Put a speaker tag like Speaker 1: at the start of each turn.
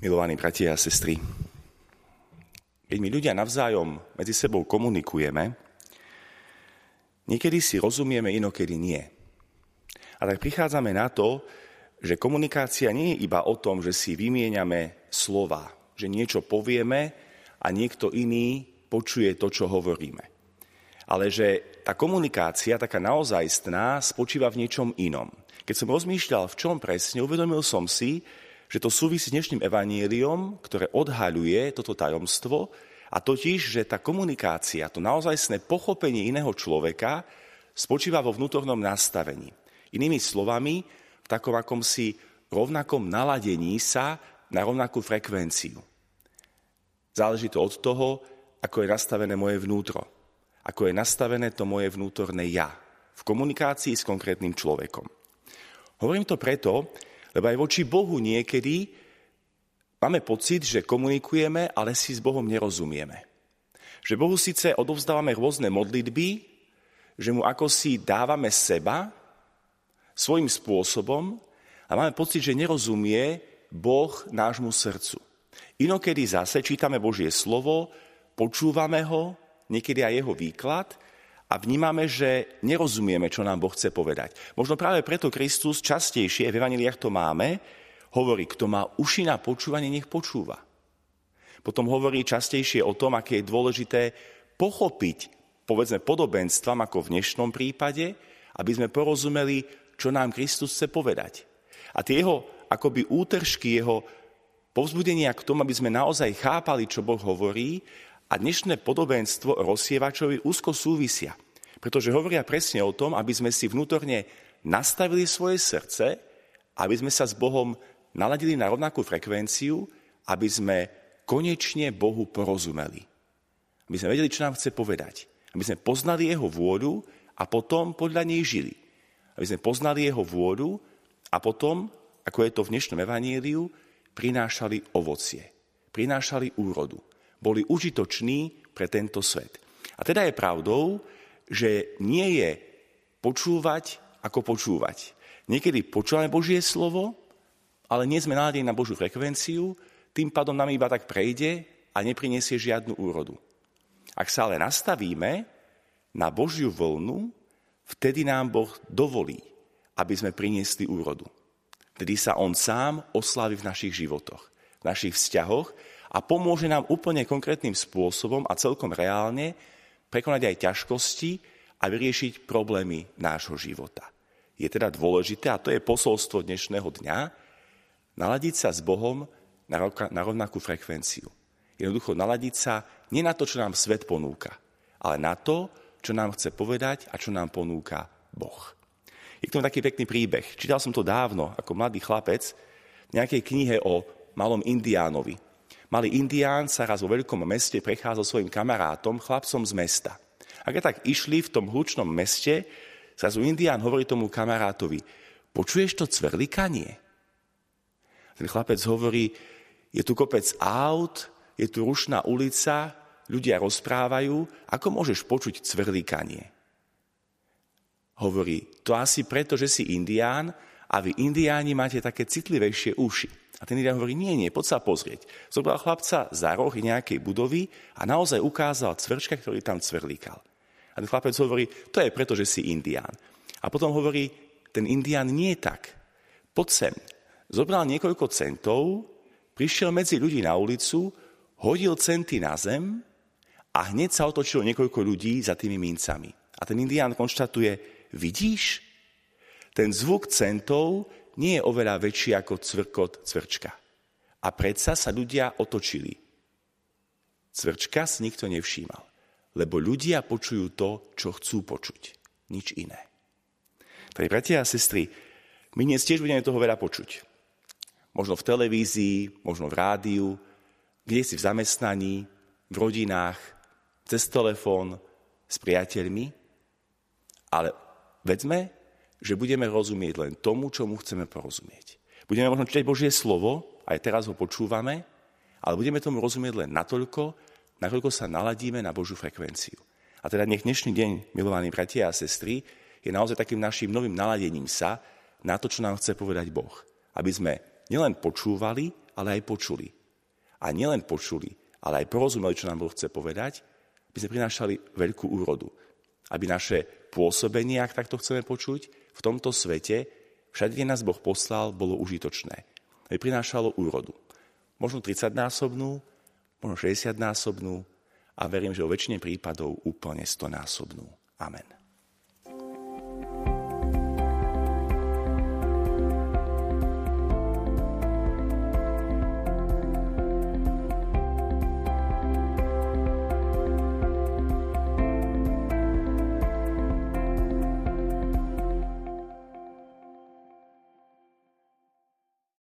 Speaker 1: milovaní bratia a sestry. Keď my ľudia navzájom medzi sebou komunikujeme, niekedy si rozumieme, inokedy nie. A tak prichádzame na to, že komunikácia nie je iba o tom, že si vymieňame slova, že niečo povieme a niekto iný počuje to, čo hovoríme. Ale že tá komunikácia, taká naozajstná, spočíva v niečom inom. Keď som rozmýšľal, v čom presne, uvedomil som si, že to súvisí s dnešným evaníliom, ktoré odhaľuje toto tajomstvo, a totiž, že tá komunikácia, to naozajstné pochopenie iného človeka spočíva vo vnútornom nastavení. Inými slovami, v takom akomsi rovnakom naladení sa na rovnakú frekvenciu. Záleží to od toho, ako je nastavené moje vnútro, ako je nastavené to moje vnútorné ja v komunikácii s konkrétnym človekom. Hovorím to preto, lebo aj voči Bohu niekedy máme pocit, že komunikujeme, ale si s Bohom nerozumieme. Že Bohu síce odovzdávame rôzne modlitby, že mu ako si dávame seba svojim spôsobom a máme pocit, že nerozumie Boh nášmu srdcu. Inokedy zase čítame Božie slovo, počúvame ho, niekedy aj jeho výklad a vnímame, že nerozumieme, čo nám Boh chce povedať. Možno práve preto Kristus častejšie, v Evaniliách to máme, hovorí, kto má uši na počúvanie, nech počúva. Potom hovorí častejšie o tom, aké je dôležité pochopiť, povedzme, podobenstvám, ako v dnešnom prípade, aby sme porozumeli, čo nám Kristus chce povedať. A tie jeho akoby útržky, jeho povzbudenia k tomu, aby sme naozaj chápali, čo Boh hovorí a dnešné podobenstvo rozsievačovi úzko súvisia, pretože hovoria presne o tom, aby sme si vnútorne nastavili svoje srdce, aby sme sa s Bohom naladili na rovnakú frekvenciu, aby sme konečne Bohu porozumeli. Aby sme vedeli, čo nám chce povedať. Aby sme poznali Jeho vôľu a potom podľa nej žili. Aby sme poznali Jeho vôľu a potom, ako je to v dnešnom evaníliu, prinášali ovocie. Prinášali úrodu boli užitoční pre tento svet. A teda je pravdou, že nie je počúvať ako počúvať. Niekedy počúvame Božie slovo, ale nie sme naladení na Božiu frekvenciu, tým pádom nám iba tak prejde a nepriniesie žiadnu úrodu. Ak sa ale nastavíme na Božiu vlnu, vtedy nám Boh dovolí, aby sme priniesli úrodu. Vtedy sa On sám oslaví v našich životoch, v našich vzťahoch a pomôže nám úplne konkrétnym spôsobom a celkom reálne prekonať aj ťažkosti a vyriešiť problémy nášho života. Je teda dôležité, a to je posolstvo dnešného dňa, naladiť sa s Bohom na rovnakú frekvenciu. Jednoducho naladiť sa nie na to, čo nám svet ponúka, ale na to, čo nám chce povedať a čo nám ponúka Boh. Je k tomu taký pekný príbeh. Čítal som to dávno, ako mladý chlapec, v nejakej knihe o malom indiánovi, Malý indián sa raz vo veľkom meste prechádzal svojim kamarátom, chlapcom z mesta. A keď tak išli v tom hlučnom meste, zrazu indián hovorí tomu kamarátovi, počuješ to cvrlikanie? Ten chlapec hovorí, je tu kopec aut, je tu rušná ulica, ľudia rozprávajú, ako môžeš počuť cvrlikanie? Hovorí, to asi preto, že si indián a vy indiáni máte také citlivejšie uši. A ten Irian hovorí, nie, nie, poď sa pozrieť. Zobral chlapca za rohy nejakej budovy a naozaj ukázal cvrčka, ktorý tam cvrlíkal. A ten chlapec hovorí, to je preto, že si indián. A potom hovorí, ten indián nie je tak. Poď sem. Zobral niekoľko centov, prišiel medzi ľudí na ulicu, hodil centy na zem a hneď sa otočilo niekoľko ľudí za tými mincami. A ten indián konštatuje, vidíš, ten zvuk centov nie je oveľa väčší ako cvrkot cvrčka. A predsa sa ľudia otočili. Cvrčka si nikto nevšímal, lebo ľudia počujú to, čo chcú počuť. Nič iné. Tak, bratia a sestry, my dnes tiež budeme toho veľa počuť. Možno v televízii, možno v rádiu, kde si v zamestnaní, v rodinách, cez telefón, s priateľmi. Ale vedzme, že budeme rozumieť len tomu, čo mu chceme porozumieť. Budeme možno čítať Božie slovo, aj teraz ho počúvame, ale budeme tomu rozumieť len natoľko, nakoľko sa naladíme na Božiu frekvenciu. A teda nech dnešný deň, milovaní bratia a sestry, je naozaj takým našim novým naladením sa na to, čo nám chce povedať Boh. Aby sme nielen počúvali, ale aj počuli. a nielen počuli, ale aj porozumeli, čo nám Boh chce povedať, aby sme prinášali veľkú úrodu. Aby naše pôsobenie, ak takto chceme počuť, v tomto svete, všade, kde nás Boh poslal, bolo užitočné. Aby prinášalo úrodu. Možno 30-násobnú, možno 60-násobnú a verím, že o väčšine prípadov úplne 100-násobnú. Amen.